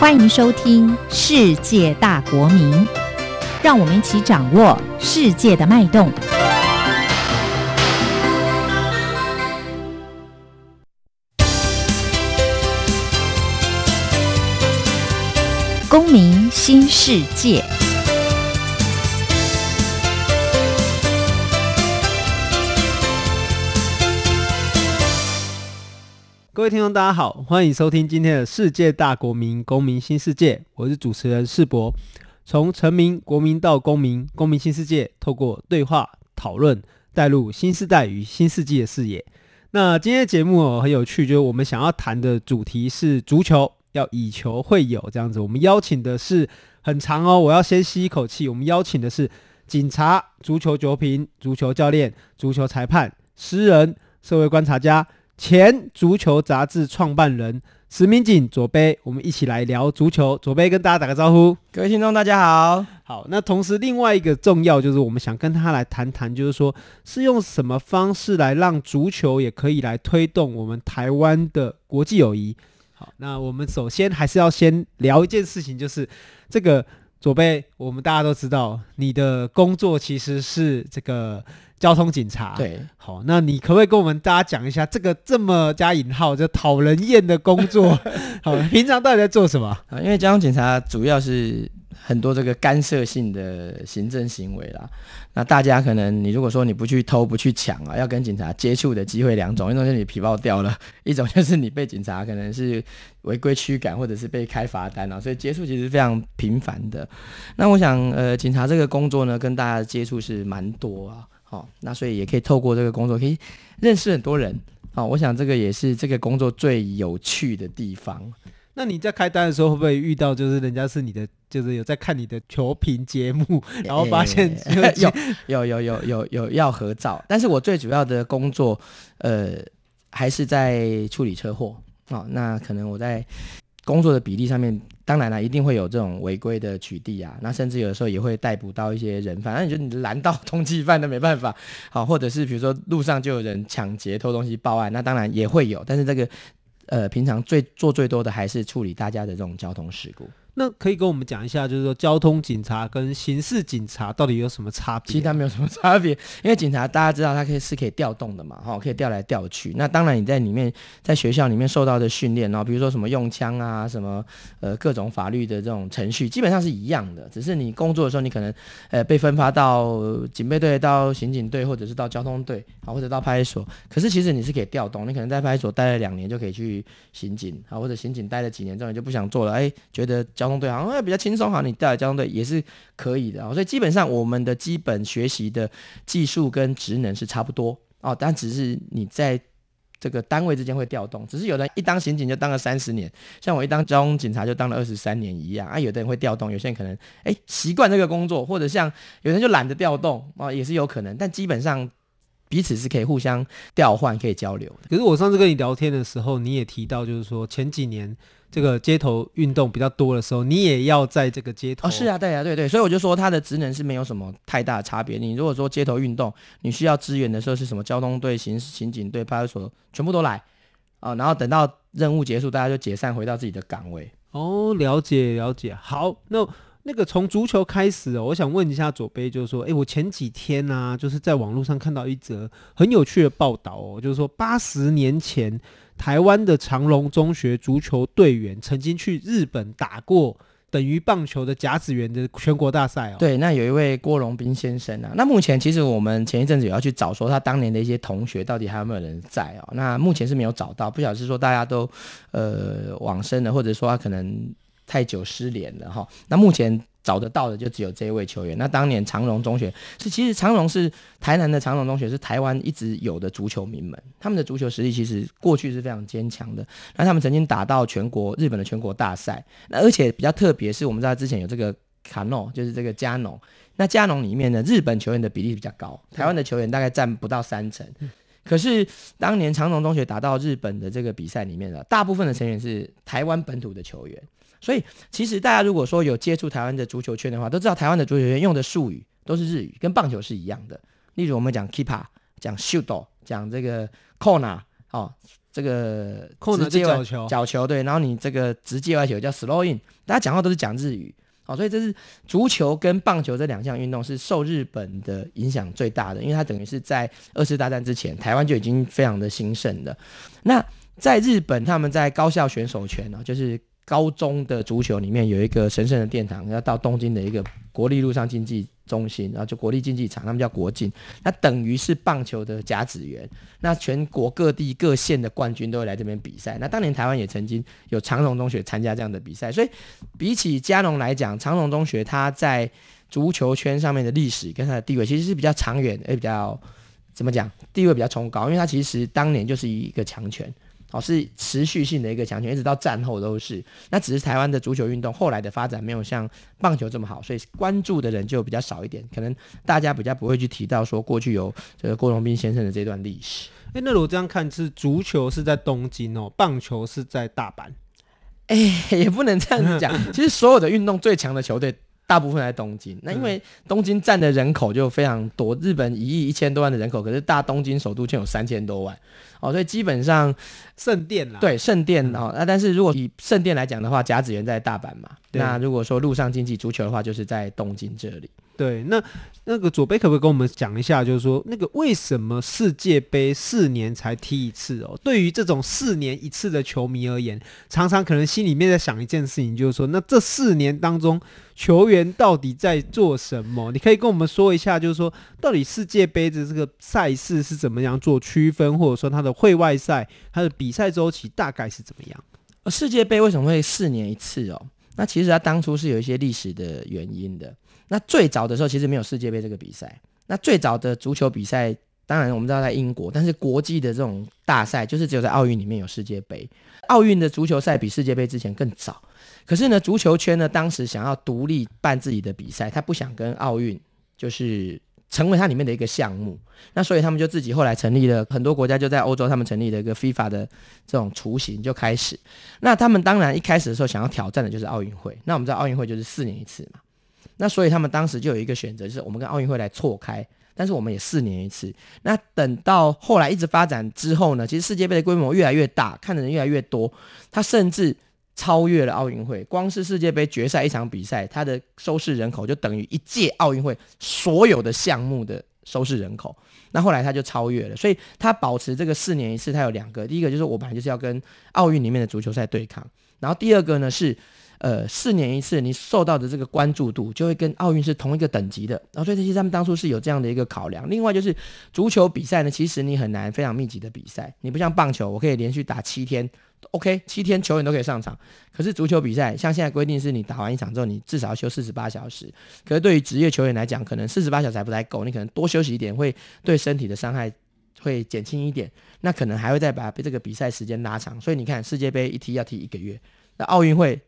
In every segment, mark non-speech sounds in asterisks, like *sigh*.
欢迎收听《世界大国民》，让我们一起掌握世界的脉动。公民新世界。听众，大家好，欢迎收听今天的世界大国民公民新世界，我是主持人世博。从臣民、国民到公民，公民新世界，透过对话讨论，带入新时代与新世纪的视野。那今天的节目哦很有趣，就是我们想要谈的主题是足球，要以球会友这样子。我们邀请的是很长哦，我要先吸一口气。我们邀请的是警察、足球球评、足球教练、足球裁判、诗人、社会观察家。前足球杂志创办人石明景左杯，我们一起来聊足球。左杯跟大家打个招呼，各位听众大家好。好，那同时另外一个重要就是我们想跟他来谈谈，就是说是用什么方式来让足球也可以来推动我们台湾的国际友谊。好，那我们首先还是要先聊一件事情，就是这个左杯，我们大家都知道你的工作其实是这个。交通警察，对，好，那你可不可以跟我们大家讲一下这个这么加引号就讨人厌的工作？*laughs* 好，平常到底在做什么？啊，因为交通警察主要是很多这个干涉性的行政行为啦。那大家可能你如果说你不去偷不去抢啊，要跟警察接触的机会两种，一种就是你皮包掉了，*laughs* 一种就是你被警察可能是违规驱赶或者是被开罚单啊，所以接触其实非常频繁的。那我想，呃，警察这个工作呢，跟大家接触是蛮多啊。好，那所以也可以透过这个工作，可以认识很多人。好，我想这个也是这个工作最有趣的地方。那你在开单的时候，会不会遇到就是人家是你的，就是有在看你的球评节目，然后发现有 *laughs* 有有有有有要合照？但是我最主要的工作，呃，还是在处理车祸。哦，那可能我在。工作的比例上面，当然了，一定会有这种违规的取缔啊，那甚至有的时候也会逮捕到一些人，反正你就你拦到通缉犯都没办法，好，或者是比如说路上就有人抢劫、偷东西报案，那当然也会有，但是这个呃，平常最做最多的还是处理大家的这种交通事故。那可以跟我们讲一下，就是说交通警察跟刑事警察到底有什么差别？其实它没有什么差别，因为警察大家知道他可以是可以调动的嘛，哈，可以调来调去。那当然你在里面在学校里面受到的训练，然后比如说什么用枪啊，什么呃各种法律的这种程序，基本上是一样的。只是你工作的时候，你可能呃被分发到警备队、到刑警队，或者是到交通队，啊，或者到派出所。可是其实你是可以调动，你可能在派出所待了两年就可以去刑警，啊，或者刑警待了几年之后你就不想做了，哎，觉得。交通队好像比较轻松，好，你带来交通队也是可以的，所以基本上我们的基本学习的技术跟职能是差不多哦，但只是你在这个单位之间会调动，只是有人一当刑警就当了三十年，像我一当交通警察就当了二十三年一样啊。有的人会调动，有些人可能哎习惯这个工作，或者像有人就懒得调动啊，也是有可能，但基本上彼此是可以互相调换、可以交流的。可是我上次跟你聊天的时候，你也提到就是说前几年。这个街头运动比较多的时候，你也要在这个街头。哦，是啊，对啊，对对，所以我就说他的职能是没有什么太大的差别。你如果说街头运动，你需要支援的时候是什么？交通队、刑刑警队、派出所全部都来啊，然后等到任务结束，大家就解散，回到自己的岗位。哦，了解了解。好，那那个从足球开始哦，我想问一下左杯，就是说，哎，我前几天呢，啊，就是在网络上看到一则很有趣的报道哦，就是说八十年前。台湾的长荣中学足球队员曾经去日本打过等于棒球的甲子园的全国大赛哦。对，那有一位郭荣斌先生啊。那目前其实我们前一阵子也要去找说他当年的一些同学到底还有没有人在哦。那目前是没有找到，不晓得是说大家都呃往生了，或者说他可能太久失联了哈。那目前。找得到的就只有这一位球员。那当年长荣中学是，其实长荣是台南的长荣中学，是台湾一直有的足球名门。他们的足球实力其实过去是非常坚强的。那他们曾经打到全国日本的全国大赛。那而且比较特别是，我们知道之前有这个卡诺，就是这个加农。那加农里面呢，日本球员的比例比较高，台湾的球员大概占不到三成。可是当年长荣中学打到日本的这个比赛里面的大部分的成员是台湾本土的球员。所以，其实大家如果说有接触台湾的足球圈的话，都知道台湾的足球圈用的术语都是日语，跟棒球是一样的。例如我们讲 keeper，讲 shoot，讲这个 corner，哦，这个扣的是角球，角球对，然后你这个直接外球叫 throw in，大家讲话都是讲日语，哦，所以这是足球跟棒球这两项运动是受日本的影响最大的，因为它等于是在二次大战之前，台湾就已经非常的兴盛了。那在日本，他们在高校选手权呢，就是高中的足球里面有一个神圣的殿堂，要到东京的一个国立陆上竞技中心，然后就国立竞技场，他们叫国境，那等于是棒球的甲子园。那全国各地各县的冠军都会来这边比赛。那当年台湾也曾经有长荣中学参加这样的比赛，所以比起嘉农来讲，长荣中学它在足球圈上面的历史跟它的地位其实是比较长远，也比较怎么讲，地位比较崇高，因为它其实当年就是一个强权。哦，是持续性的一个强权，一直到战后都是。那只是台湾的足球运动后来的发展没有像棒球这么好，所以关注的人就比较少一点。可能大家比较不会去提到说过去有这个郭荣斌先生的这段历史。哎、欸，那如果这样看，是足球是在东京哦，棒球是在大阪。哎、欸，也不能这样子讲。*laughs* 其实所有的运动最强的球队。大部分在东京，那因为东京占的人口就非常多，日本一亿一千多万的人口，可是大东京首都却有三千多万，哦，所以基本上圣殿啦，对圣殿哦，那但是如果以圣殿来讲的话，甲子园在大阪嘛，那如果说陆上竞技足球的话，就是在东京这里。对，那那个左贝可不可以跟我们讲一下，就是说那个为什么世界杯四年才踢一次哦？对于这种四年一次的球迷而言，常常可能心里面在想一件事情，就是说，那这四年当中球员到底在做什么？你可以跟我们说一下，就是说到底世界杯的这个赛事是怎么样做区分，或者说它的会外赛、它的比赛周期大概是怎么样？世界杯为什么会四年一次哦？那其实它当初是有一些历史的原因的。那最早的时候其实没有世界杯这个比赛。那最早的足球比赛，当然我们知道在英国，但是国际的这种大赛就是只有在奥运里面有世界杯。奥运的足球赛比世界杯之前更早。可是呢，足球圈呢当时想要独立办自己的比赛，他不想跟奥运就是成为它里面的一个项目。那所以他们就自己后来成立了很多国家就在欧洲，他们成立了一个 FIFA 的这种雏形就开始。那他们当然一开始的时候想要挑战的就是奥运会。那我们知道奥运会就是四年一次嘛。那所以他们当时就有一个选择，就是我们跟奥运会来错开，但是我们也四年一次。那等到后来一直发展之后呢，其实世界杯的规模越来越大，看的人越来越多，它甚至超越了奥运会。光是世界杯决赛一场比赛，它的收视人口就等于一届奥运会所有的项目的收视人口。那后来它就超越了，所以它保持这个四年一次，它有两个，第一个就是我本来就是要跟奥运里面的足球赛对抗，然后第二个呢是。呃，四年一次，你受到的这个关注度就会跟奥运是同一个等级的。然后，所以这些他们当初是有这样的一个考量。另外就是足球比赛呢，其实你很难非常密集的比赛，你不像棒球，我可以连续打七天，OK，七天球员都可以上场。可是足球比赛，像现在规定是你打完一场之后，你至少要休四十八小时。可是对于职业球员来讲，可能四十八小时还不太够，你可能多休息一点，会对身体的伤害会减轻一点。那可能还会再把这个比赛时间拉长。所以你看，世界杯一踢要踢一个月，那奥运会。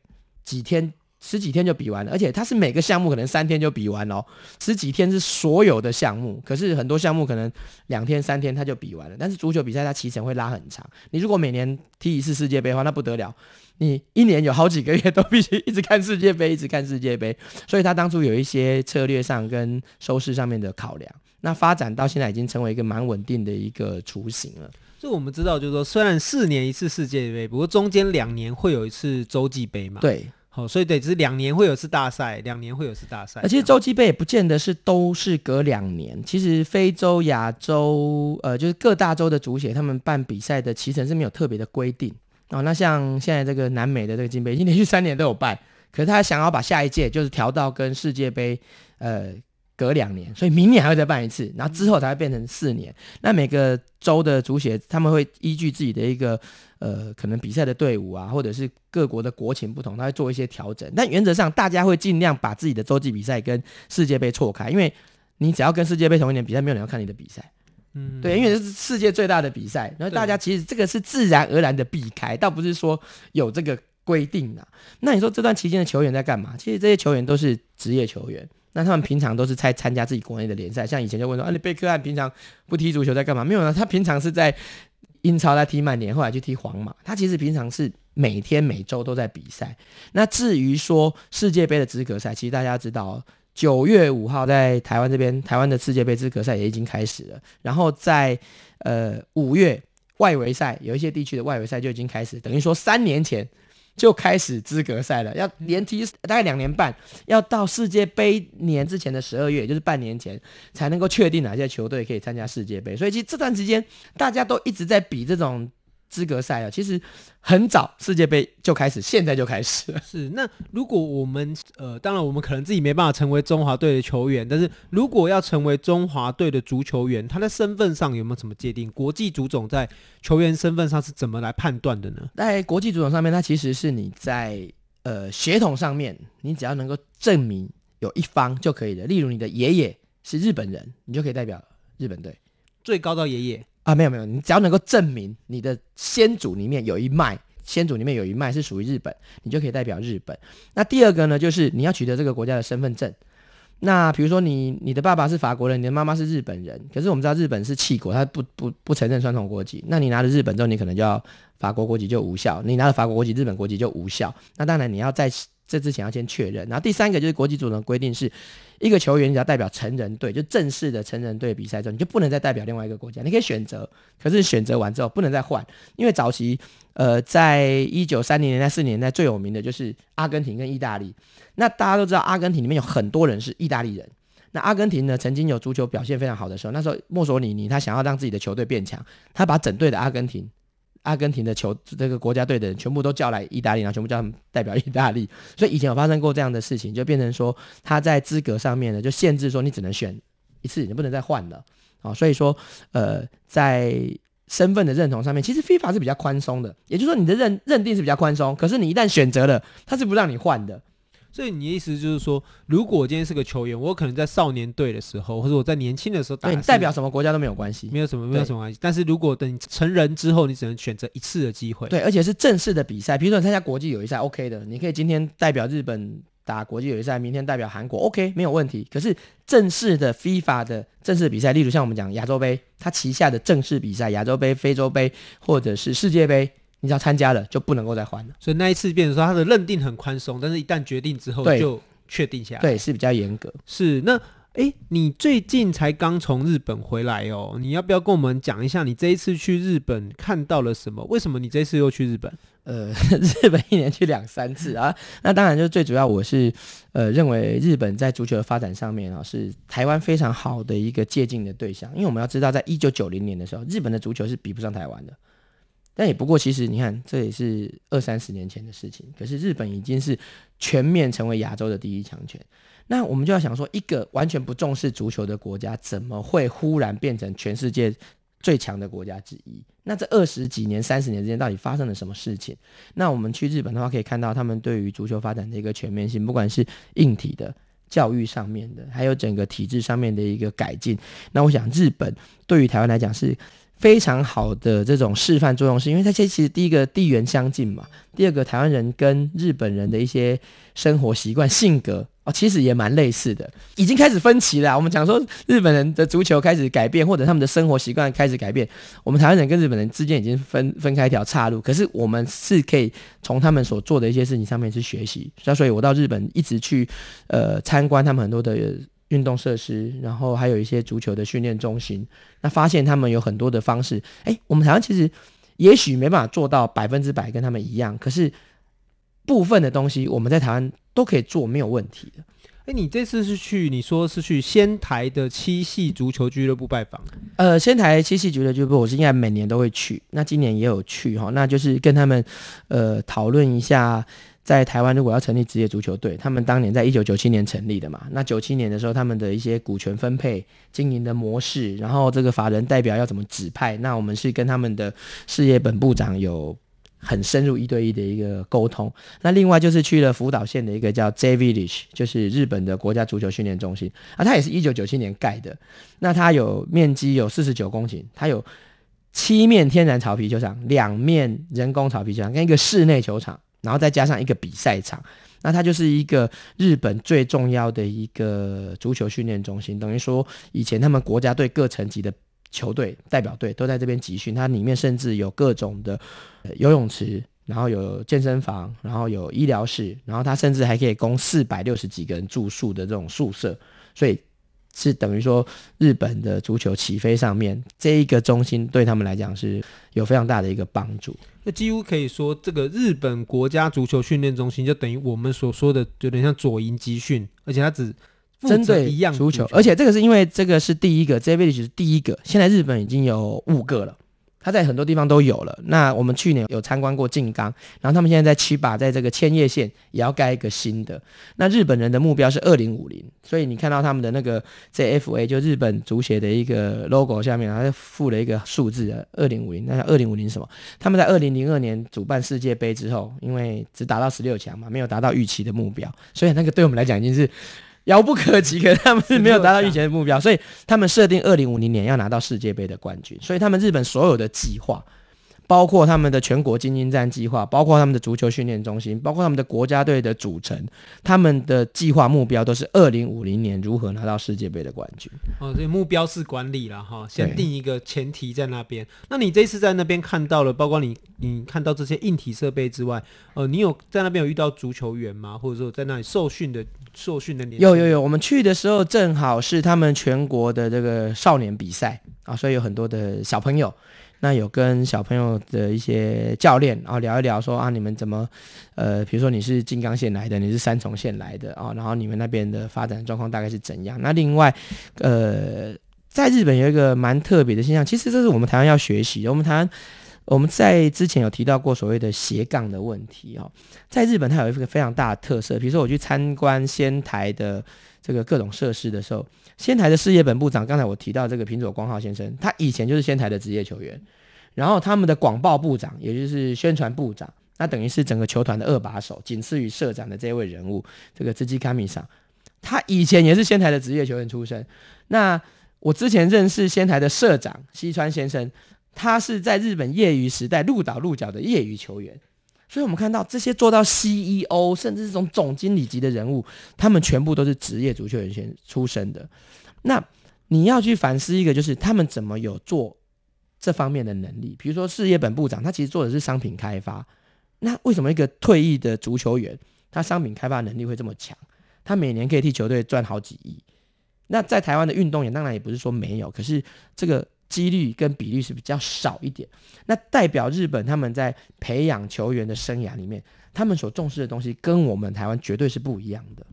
几天十几天就比完了，而且它是每个项目可能三天就比完哦。十几天是所有的项目，可是很多项目可能两天三天它就比完了。但是足球比赛它期程会拉很长，你如果每年踢一次世界杯的话，那不得了，你一年有好几个月都必须一直看世界杯，一直看世界杯。所以他当初有一些策略上跟收视上面的考量，那发展到现在已经成为一个蛮稳定的一个雏形了。就我们知道，就是说，虽然四年一次世界杯，不过中间两年会有一次洲际杯嘛。对，好，所以对，只是两年会有次大赛，两年会有次大赛。而且洲际杯也不见得是都是隔两年，其实非洲、亚洲，呃，就是各大洲的足协，他们办比赛的期程是没有特别的规定哦。那像现在这个南美的这个金杯，已经连续三年都有办，可是他想要把下一届就是调到跟世界杯，呃。隔两年，所以明年还会再办一次，然后之后才会变成四年。那每个州的足协他们会依据自己的一个呃可能比赛的队伍啊，或者是各国的国情不同，他会做一些调整。但原则上，大家会尽量把自己的洲际比赛跟世界杯错开，因为你只要跟世界杯同一年比赛，没有人要看你的比赛。嗯，对，因为这是世界最大的比赛，然后大家其实这个是自然而然的避开，倒不是说有这个规定啊。那你说这段期间的球员在干嘛？其实这些球员都是职业球员。那他们平常都是在参加自己国内的联赛，像以前就问说，啊，你贝克汉平常不踢足球在干嘛？没有呢，他平常是在英超在踢曼联，后来去踢皇马。他其实平常是每天每周都在比赛。那至于说世界杯的资格赛，其实大家知道，九月五号在台湾这边，台湾的世界杯资格赛也已经开始了。然后在呃五月外围赛，有一些地区的外围赛就已经开始，等于说三年前就开始资格赛了，要连踢大概两年半，要到世界杯年之前的十二月，也就是半年前才能够确定哪些球队可以参加世界杯。所以其实这段时间大家都一直在比这种。资格赛啊，其实很早世界杯就开始，现在就开始了。*laughs* 是，那如果我们呃，当然我们可能自己没办法成为中华队的球员，但是如果要成为中华队的足球员，他的身份上有没有什么界定？国际足总在球员身份上是怎么来判断的呢？在国际足总上面，它其实是你在呃血统上面，你只要能够证明有一方就可以了。例如你的爷爷是日本人，你就可以代表日本队，最高到爷爷。啊，没有没有，你只要能够证明你的先祖里面有一脉，先祖里面有一脉是属于日本，你就可以代表日本。那第二个呢，就是你要取得这个国家的身份证。那比如说你你的爸爸是法国人，你的妈妈是日本人，可是我们知道日本是弃国，他不不不承认双重国籍。那你拿了日本之后，你可能就要法国国籍就无效；你拿了法国国籍，日本国籍就无效。那当然你要在这之前要先确认。然后第三个就是国际足总的规定是。一个球员只要代表成人队，就正式的成人队比赛之后，你就不能再代表另外一个国家。你可以选择，可是选择完之后不能再换，因为早期，呃，在一九三零年代、四零年代最有名的就是阿根廷跟意大利。那大家都知道，阿根廷里面有很多人是意大利人。那阿根廷呢，曾经有足球表现非常好的时候，那时候墨索里尼他想要让自己的球队变强，他把整队的阿根廷。阿根廷的球这个国家队的人全部都叫来意大利，然后全部叫他们代表意大利。*laughs* 所以以前有发生过这样的事情，就变成说他在资格上面呢，就限制说你只能选一次，你不能再换了啊。所以说，呃，在身份的认同上面，其实 FIFA 是比较宽松的，也就是说你的认认定是比较宽松，可是你一旦选择了，他是不让你换的。所以你的意思就是说，如果我今天是个球员，我可能在少年队的时候，或者我在年轻的时候打，对，代表什么国家都没有关系，没有什么没有什么关系。但是如果等你成人之后，你只能选择一次的机会。对，而且是正式的比赛，比如说你参加国际友谊赛，OK 的，你可以今天代表日本打国际友谊赛，明天代表韩国，OK 没有问题。可是正式的 FIFA 的正式比赛，例如像我们讲亚洲杯，它旗下的正式比赛，亚洲杯、非洲杯或者是世界杯。你只要参加了，就不能够再换了。所以那一次变成说，他的认定很宽松，但是一旦决定之后，就确定下来。对，是比较严格。是那，哎，你最近才刚从日本回来哦，你要不要跟我们讲一下，你这一次去日本看到了什么？为什么你这次又去日本？呃，*laughs* 日本一年去两三次啊。那当然，就最主要，我是呃认为日本在足球的发展上面啊，是台湾非常好的一个借鉴的对象。因为我们要知道，在一九九零年的时候，日本的足球是比不上台湾的。但也不过，其实你看，这也是二三十年前的事情。可是日本已经是全面成为亚洲的第一强权。那我们就要想说，一个完全不重视足球的国家，怎么会忽然变成全世界最强的国家之一？那这二十几年、三十年之间，到底发生了什么事情？那我们去日本的话，可以看到他们对于足球发展的一个全面性，不管是硬体的、教育上面的，还有整个体制上面的一个改进。那我想，日本对于台湾来讲是。非常好的这种示范作用，是因为它其实第一个地缘相近嘛，第二个台湾人跟日本人的一些生活习惯、性格哦，其实也蛮类似的，已经开始分歧了。我们讲说日本人的足球开始改变，或者他们的生活习惯开始改变，我们台湾人跟日本人之间已经分分开一条岔路。可是我们是可以从他们所做的一些事情上面去学习。那所以我到日本一直去呃参观他们很多的。运动设施，然后还有一些足球的训练中心，那发现他们有很多的方式。哎，我们台湾其实也许没办法做到百分之百跟他们一样，可是部分的东西我们在台湾都可以做，没有问题的。哎，你这次是去，你说是去仙台的七系足球俱乐部拜访？呃，仙台七系足球俱乐部，我是应该每年都会去，那今年也有去哈，那就是跟他们呃讨论一下。在台湾，如果要成立职业足球队，他们当年在一九九七年成立的嘛。那九七年的时候，他们的一些股权分配、经营的模式，然后这个法人代表要怎么指派，那我们是跟他们的事业本部长有很深入一对一的一个沟通。那另外就是去了福岛县的一个叫 J Village，就是日本的国家足球训练中心啊，它也是一九九七年盖的。那它有面积有四十九公顷，它有七面天然草皮球场，两面人工草皮球场，跟一个室内球场。然后再加上一个比赛场，那它就是一个日本最重要的一个足球训练中心。等于说，以前他们国家队各层级的球队代表队都在这边集训。它里面甚至有各种的游泳池，然后有健身房，然后有医疗室，然后它甚至还可以供四百六十几个人住宿的这种宿舍。所以是等于说日本的足球起飞上面这一个中心对他们来讲是有非常大的一个帮助。那几乎可以说，这个日本国家足球训练中心就等于我们所说的，有点像左营集训，而且它只针对一样足球，而且这个是因为这个是第一个，J-Village 是第一个，现在日本已经有五个了。它在很多地方都有了。那我们去年有参观过静冈，然后他们现在在七把在这个千叶县也要盖一个新的。那日本人的目标是二零五零，所以你看到他们的那个 JFA 就日本足协的一个 logo 下面，它附了一个数字的二零五零。那二零五零什么？他们在二零零二年主办世界杯之后，因为只达到十六强嘛，没有达到预期的目标，所以那个对我们来讲已经是。遥不可及，可是他们是没有达到预期的目标，所以他们设定二零五零年要拿到世界杯的冠军，所以他们日本所有的计划，包括他们的全国精英战计划，包括他们的足球训练中心，包括他们的国家队的组成，他们的计划目标都是二零五零年如何拿到世界杯的冠军。哦，所以目标是管理了哈，先定一个前提在那边。那你这次在那边看到了，包括你你看到这些硬体设备之外，呃，你有在那边有遇到足球员吗？或者说在那里受训的受训的年？有有有，我们去的时候正好是他们全国的这个少年比赛啊，所以有很多的小朋友。那有跟小朋友的一些教练啊聊一聊，说啊，你们怎么，呃，比如说你是金刚县来的，你是三重县来的啊，然后你们那边的发展状况大概是怎样？那另外，呃，在日本有一个蛮特别的现象，其实这是我们台湾要学习的。我们台湾我们在之前有提到过所谓的斜杠的问题哦，在日本它有一个非常大的特色，比如说我去参观仙台的这个各种设施的时候。仙台的事业本部长，刚才我提到这个平佐光浩先生，他以前就是仙台的职业球员。然后他们的广报部长，也就是宣传部长，那等于是整个球团的二把手，仅次于社长的这位人物，这个兹基卡米上，他以前也是仙台的职业球员出身。那我之前认识仙台的社长西川先生，他是在日本业余时代鹿岛鹿角的业余球员。所以，我们看到这些做到 CEO 甚至这种总经理级的人物，他们全部都是职业足球员先出身的。那你要去反思一个，就是他们怎么有做这方面的能力？比如说，事业本部长他其实做的是商品开发。那为什么一个退役的足球员，他商品开发能力会这么强？他每年可以替球队赚好几亿。那在台湾的运动员，当然也不是说没有，可是这个。几率跟比例是比较少一点，那代表日本他们在培养球员的生涯里面，他们所重视的东西跟我们台湾绝对是不一样的。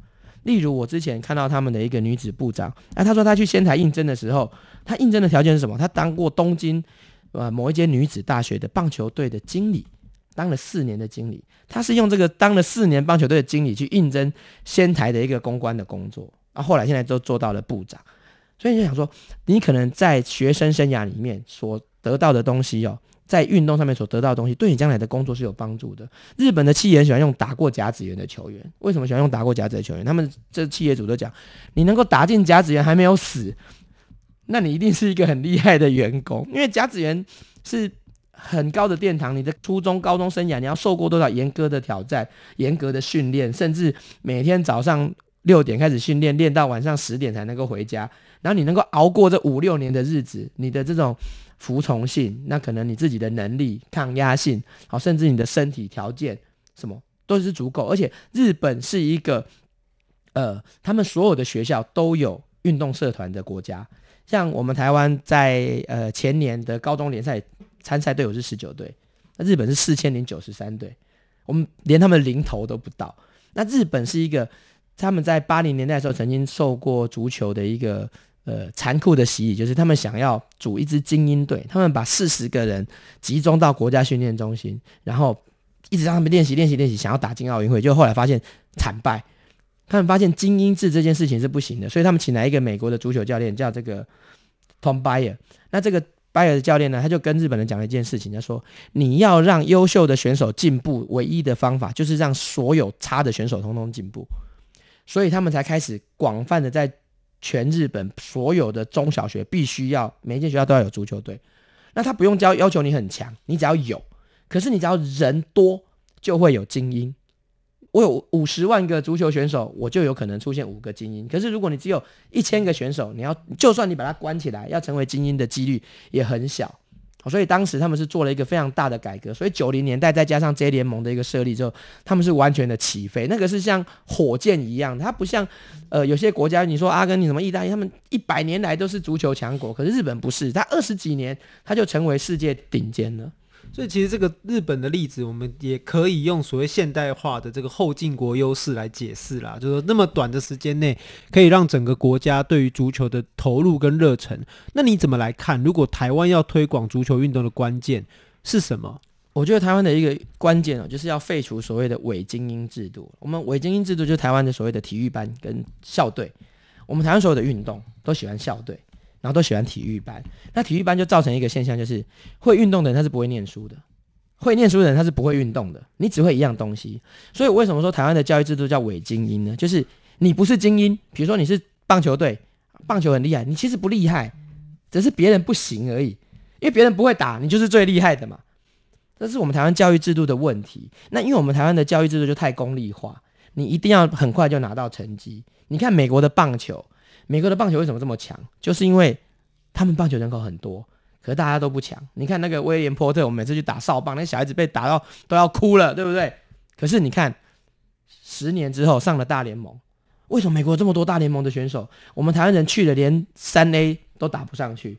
例如，我之前看到他们的一个女子部长，那她说她去仙台应征的时候，她应征的条件是什么？她当过东京呃某一间女子大学的棒球队的经理，当了四年的经理。她是用这个当了四年棒球队的经理去应征仙台的一个公关的工作，啊，后来现在都做到了部长。所以你就想说，你可能在学生生涯里面所得到的东西哦，在运动上面所得到的东西，对你将来的工作是有帮助的。日本的企业很喜欢用打过甲子园的球员，为什么喜欢用打过甲子的球员？他们这企业主都讲，你能够打进甲子园还没有死，那你一定是一个很厉害的员工，因为甲子园是很高的殿堂。你的初中、高中生涯，你要受过多少严格的挑战、严格的训练，甚至每天早上六点开始训练，练到晚上十点才能够回家。然后你能够熬过这五六年的日子，你的这种服从性，那可能你自己的能力、抗压性，好，甚至你的身体条件，什么都是足够。而且日本是一个，呃，他们所有的学校都有运动社团的国家。像我们台湾在呃前年的高中联赛参赛队伍是十九队，那日本是四千零九十三队，我们连他们零头都不到。那日本是一个，他们在八零年代的时候曾经受过足球的一个。呃，残酷的洗礼就是他们想要组一支精英队，他们把四十个人集中到国家训练中心，然后一直让他们练习、练习、练习，想要打进奥运会。就后来发现惨败，他们发现精英制这件事情是不行的，所以他们请来一个美国的足球教练，叫这个 Tom Bayer。那这个 Bayer 的教练呢，他就跟日本人讲了一件事情，他说：“你要让优秀的选手进步，唯一的方法就是让所有差的选手通通进步。”所以他们才开始广泛的在。全日本所有的中小学必须要每一间学校都要有足球队，那他不用教要求你很强，你只要有，可是你只要人多就会有精英。我有五十万个足球选手，我就有可能出现五个精英。可是如果你只有一千个选手，你要就算你把它关起来，要成为精英的几率也很小。所以当时他们是做了一个非常大的改革，所以九零年代再加上 J 联盟的一个设立之后，他们是完全的起飞，那个是像火箭一样，它不像呃有些国家，你说阿根廷什么意大利，他们一百年来都是足球强国，可是日本不是，它二十几年它就成为世界顶尖了。所以其实这个日本的例子，我们也可以用所谓现代化的这个后进国优势来解释啦。就是说那么短的时间内，可以让整个国家对于足球的投入跟热忱。那你怎么来看？如果台湾要推广足球运动的关键是什么？我觉得台湾的一个关键哦，就是要废除所谓的伪精英制度。我们伪精英制度就是台湾的所谓的体育班跟校队。我们台湾所有的运动都喜欢校队。然后都喜欢体育班，那体育班就造成一个现象，就是会运动的人他是不会念书的，会念书的人他是不会运动的，你只会一样东西。所以我为什么说台湾的教育制度叫伪精英呢？就是你不是精英，比如说你是棒球队，棒球很厉害，你其实不厉害，只是别人不行而已，因为别人不会打，你就是最厉害的嘛。这是我们台湾教育制度的问题。那因为我们台湾的教育制度就太功利化，你一定要很快就拿到成绩。你看美国的棒球。美国的棒球为什么这么强？就是因为他们棒球人口很多，可是大家都不强。你看那个威廉波特，我们每次去打哨棒，那小孩子被打到都要哭了，对不对？可是你看，十年之后上了大联盟，为什么美国这么多大联盟的选手，我们台湾人去了连三 A 都打不上去？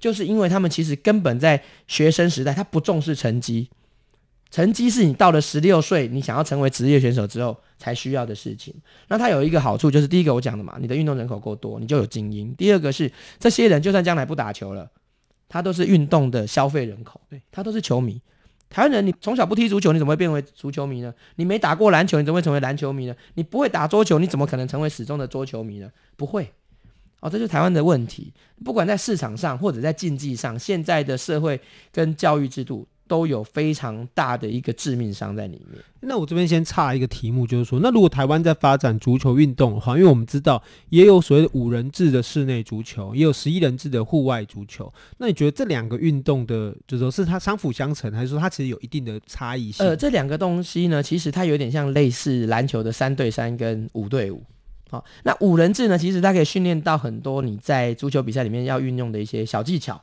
就是因为他们其实根本在学生时代他不重视成绩。成绩是你到了十六岁，你想要成为职业选手之后才需要的事情。那它有一个好处，就是第一个我讲的嘛，你的运动人口够多，你就有精英。第二个是这些人就算将来不打球了，他都是运动的消费人口，对，他都是球迷。台湾人，你从小不踢足球，你怎么会变为足球迷呢？你没打过篮球，你怎么会成为篮球迷呢？你不会打桌球，你怎么可能成为始终的桌球迷呢？不会。哦，这就是台湾的问题。不管在市场上或者在竞技上，现在的社会跟教育制度。都有非常大的一个致命伤在里面。那我这边先插一个题目，就是说，那如果台湾在发展足球运动的话，因为我们知道也有所谓的五人制的室内足球，也有十一人制的户外足球。那你觉得这两个运动的，就是说是它相辅相成，还是说它其实有一定的差异性？呃，这两个东西呢，其实它有点像类似篮球的三对三跟五对五。好，那五人制呢，其实它可以训练到很多你在足球比赛里面要运用的一些小技巧。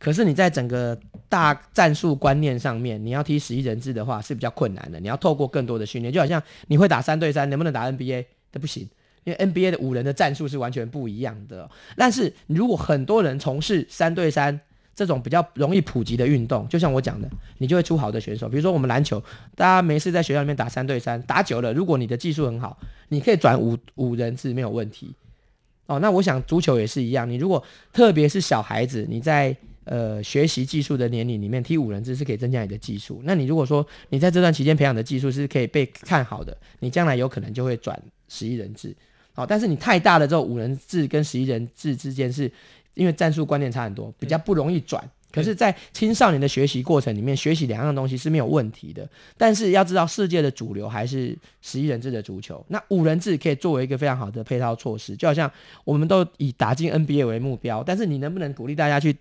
可是你在整个大战术观念上面，你要踢十一人制的话是比较困难的。你要透过更多的训练，就好像你会打三对三，能不能打 NBA 都不行，因为 NBA 的五人的战术是完全不一样的。但是如果很多人从事三对三这种比较容易普及的运动，就像我讲的，你就会出好的选手。比如说我们篮球，大家没事在学校里面打三对三，打久了，如果你的技术很好，你可以转五五人制没有问题。哦，那我想足球也是一样，你如果特别是小孩子，你在呃，学习技术的年龄里面，踢五人制是可以增加你的技术。那你如果说你在这段期间培养的技术是可以被看好的，你将来有可能就会转十一人制。好，但是你太大了之后五人制跟十一人制之间，是因为战术观念差很多，比较不容易转。可是，在青少年的学习过程里面，学习两样东西是没有问题的。但是要知道，世界的主流还是十一人制的足球。那五人制可以作为一个非常好的配套措施，就好像我们都以打进 NBA 为目标，但是你能不能鼓励大家去？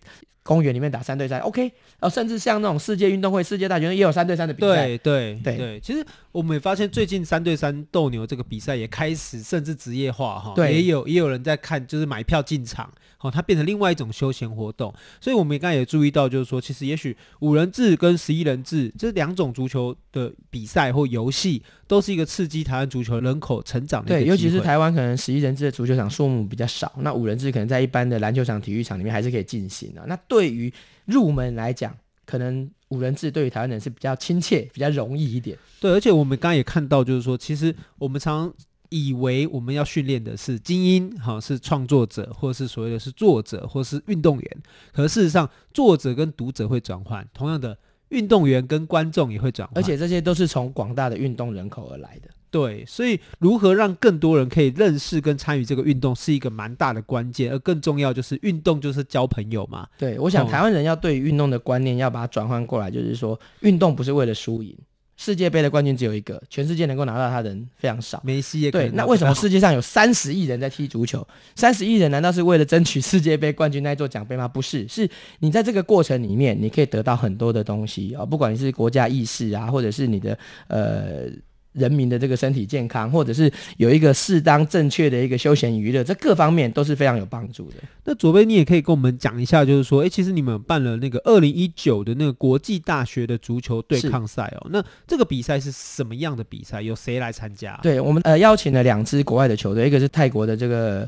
公园里面打三对三，OK，呃，甚至像那种世界运动会、世界大学也有三对三的比赛。对对对对，其实我们也发现最近三对三斗牛这个比赛也开始甚至职业化哈，对，也有也有人在看，就是买票进场，好，它变成另外一种休闲活动。所以我们刚才也注意到，就是说，其实也许五人制跟十一人制这两种足球的比赛或游戏，都是一个刺激台湾足球人口成长的。对，尤其是台湾可能十一人制的足球场数目比较少，那五人制可能在一般的篮球场、体育场里面还是可以进行的。那对于入门来讲，可能五人制对于台湾人是比较亲切、比较容易一点。对，而且我们刚刚也看到，就是说，其实我们常常以为我们要训练的是精英，哈，是创作者，或是所谓的是作者，或是运动员。可事实上，作者跟读者会转换，同样的，运动员跟观众也会转换，而且这些都是从广大的运动人口而来的。对，所以如何让更多人可以认识跟参与这个运动，是一个蛮大的关键。而更重要就是，运动就是交朋友嘛。对，我想台湾人要对于运动的观念要把它转换过来，就是说，运动不是为了输赢。世界杯的冠军只有一个，全世界能够拿到他的人非常少。梅西也对，那为什么世界上有三十亿人在踢足球？三十亿人难道是为了争取世界杯冠军那一座奖杯吗？不是，是你在这个过程里面，你可以得到很多的东西啊，不管你是国家意识啊，或者是你的呃。人民的这个身体健康，或者是有一个适当正确的一个休闲娱乐，这各方面都是非常有帮助的。那左边，你也可以跟我们讲一下，就是说，哎，其实你们办了那个二零一九的那个国际大学的足球对抗赛哦。那这个比赛是什么样的比赛？有谁来参加？对，我们呃邀请了两支国外的球队，一个是泰国的这个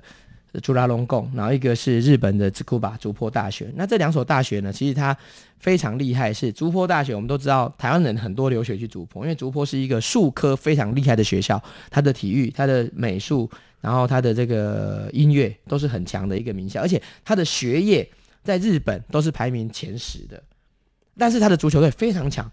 朱拉隆功，然后一个是日本的兹库巴竹坡大学。那这两所大学呢，其实它非常厉害。是竹坡大学，我们都知道台湾人很多留学去竹坡，因为竹坡是一个术科非常厉害的学校，它的体育、它的美术。然后它的这个音乐都是很强的一个名校，而且他的学业在日本都是排名前十的。但是他的足球队非常强，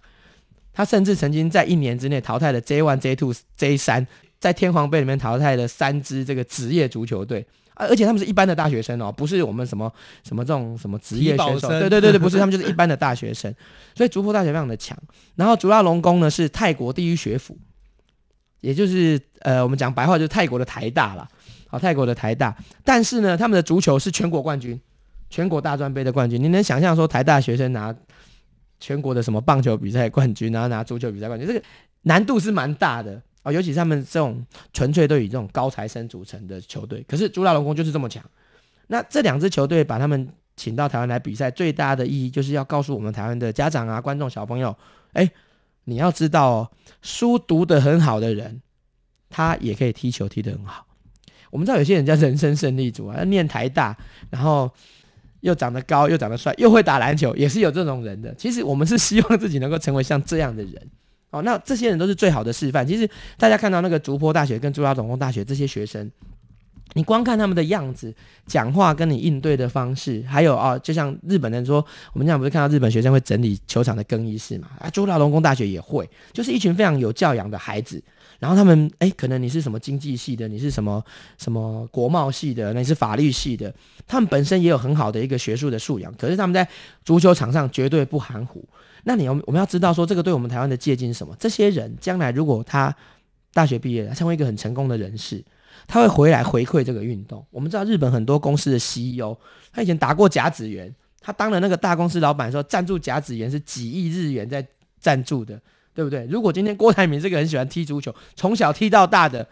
他甚至曾经在一年之内淘汰了 J One、J Two、J 三，在天皇杯里面淘汰了三支这个职业足球队，而且他们是一般的大学生哦，不是我们什么什么这种什么职业选手，对对对对，不是，他们就是一般的大学生，所以竹坡大学非常的强。然后竹拉隆功呢是泰国第一学府。也就是呃，我们讲白话就是泰国的台大啦，好，泰国的台大，但是呢，他们的足球是全国冠军，全国大专杯的冠军。你能想象说台大学生拿全国的什么棒球比赛冠军，然后拿足球比赛冠军，这个难度是蛮大的尤其是他们这种纯粹都以这种高材生组成的球队。可是朱拉隆功就是这么强。那这两支球队把他们请到台湾来比赛，最大的意义就是要告诉我们台湾的家长啊、观众、小朋友，哎。你要知道哦，书读得很好的人，他也可以踢球踢得很好。我们知道有些人叫人生胜利组啊，念台大，然后又长得高，又长得帅，又会打篮球，也是有这种人的。其实我们是希望自己能够成为像这样的人哦。那这些人都是最好的示范。其实大家看到那个竹坡大学跟朱拉隆功大学这些学生。你光看他们的样子、讲话跟你应对的方式，还有啊，就像日本人说，我们这样不是看到日本学生会整理球场的更衣室嘛？啊，朱拉隆功大学也会，就是一群非常有教养的孩子。然后他们哎，可能你是什么经济系的，你是什么什么国贸系的，那你是法律系的，他们本身也有很好的一个学术的素养。可是他们在足球场上绝对不含糊。那你要我们要知道说，这个对我们台湾的借鉴是什么？这些人将来如果他大学毕业，他成为一个很成功的人士。他会回来回馈这个运动。我们知道日本很多公司的 CEO，他以前打过甲子园，他当了那个大公司老板的时候，赞助甲子园是几亿日元在赞助的，对不对？如果今天郭台铭这个很喜欢踢足球，从小踢到大的，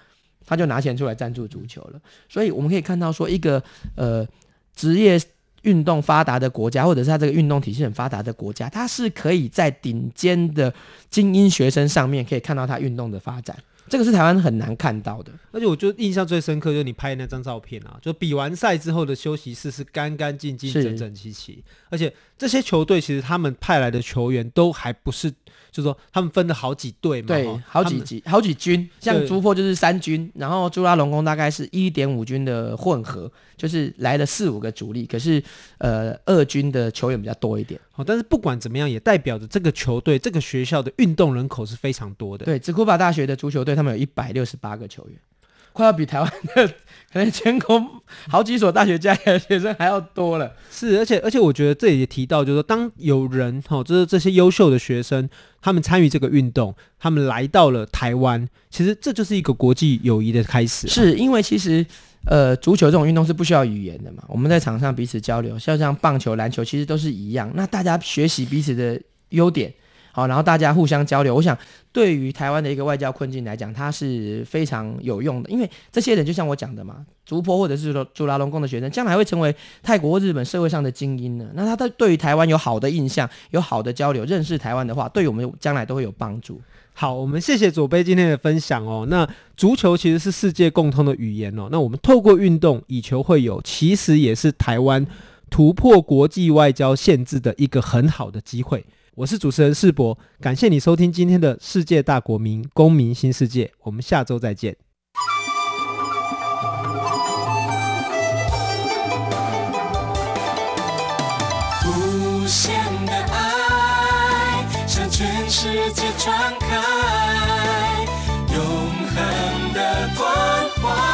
他就拿钱出来赞助足球了。所以我们可以看到，说一个呃职业运动发达的国家，或者是他这个运动体系很发达的国家，他是可以在顶尖的精英学生上面可以看到他运动的发展。这个是台湾很难看到的，而且我觉得印象最深刻就是你拍的那张照片啊，就比完赛之后的休息室是干干净净、整整齐齐，而且这些球队其实他们派来的球员都还不是。就是说，他们分了好几队嘛，对，好几级、好几军。像朱珀就是三军，然后朱拉隆功大概是一点五军的混合，就是来了四五个主力。可是，呃，二军的球员比较多一点。好，但是不管怎么样，也代表着这个球队、这个学校的运动人口是非常多的。对，兹库巴大学的足球队，他们有一百六十八个球员。快要比台湾的可能全国好几所大学加起来学生还要多了。是，而且而且我觉得这里也提到，就是说，当有人哈，就是这些优秀的学生，他们参与这个运动，他们来到了台湾，其实这就是一个国际友谊的开始。是因为其实呃，足球这种运动是不需要语言的嘛，我们在场上彼此交流，像像棒球、篮球其实都是一样。那大家学习彼此的优点。好，然后大家互相交流，我想对于台湾的一个外交困境来讲，它是非常有用的。因为这些人就像我讲的嘛，竹坡或者是说朱拉隆功的学生，将来会成为泰国或日本社会上的精英呢。那他对对于台湾有好的印象，有好的交流，认识台湾的话，对我们将来都会有帮助。好，我们谢谢左贝今天的分享哦。那足球其实是世界共通的语言哦。那我们透过运动以球会友，其实也是台湾突破国际外交限制的一个很好的机会。我是主持人世博感谢你收听今天的世界大国民公民新世界。我们下周再见。无限的爱向全世界传开永恒的关怀。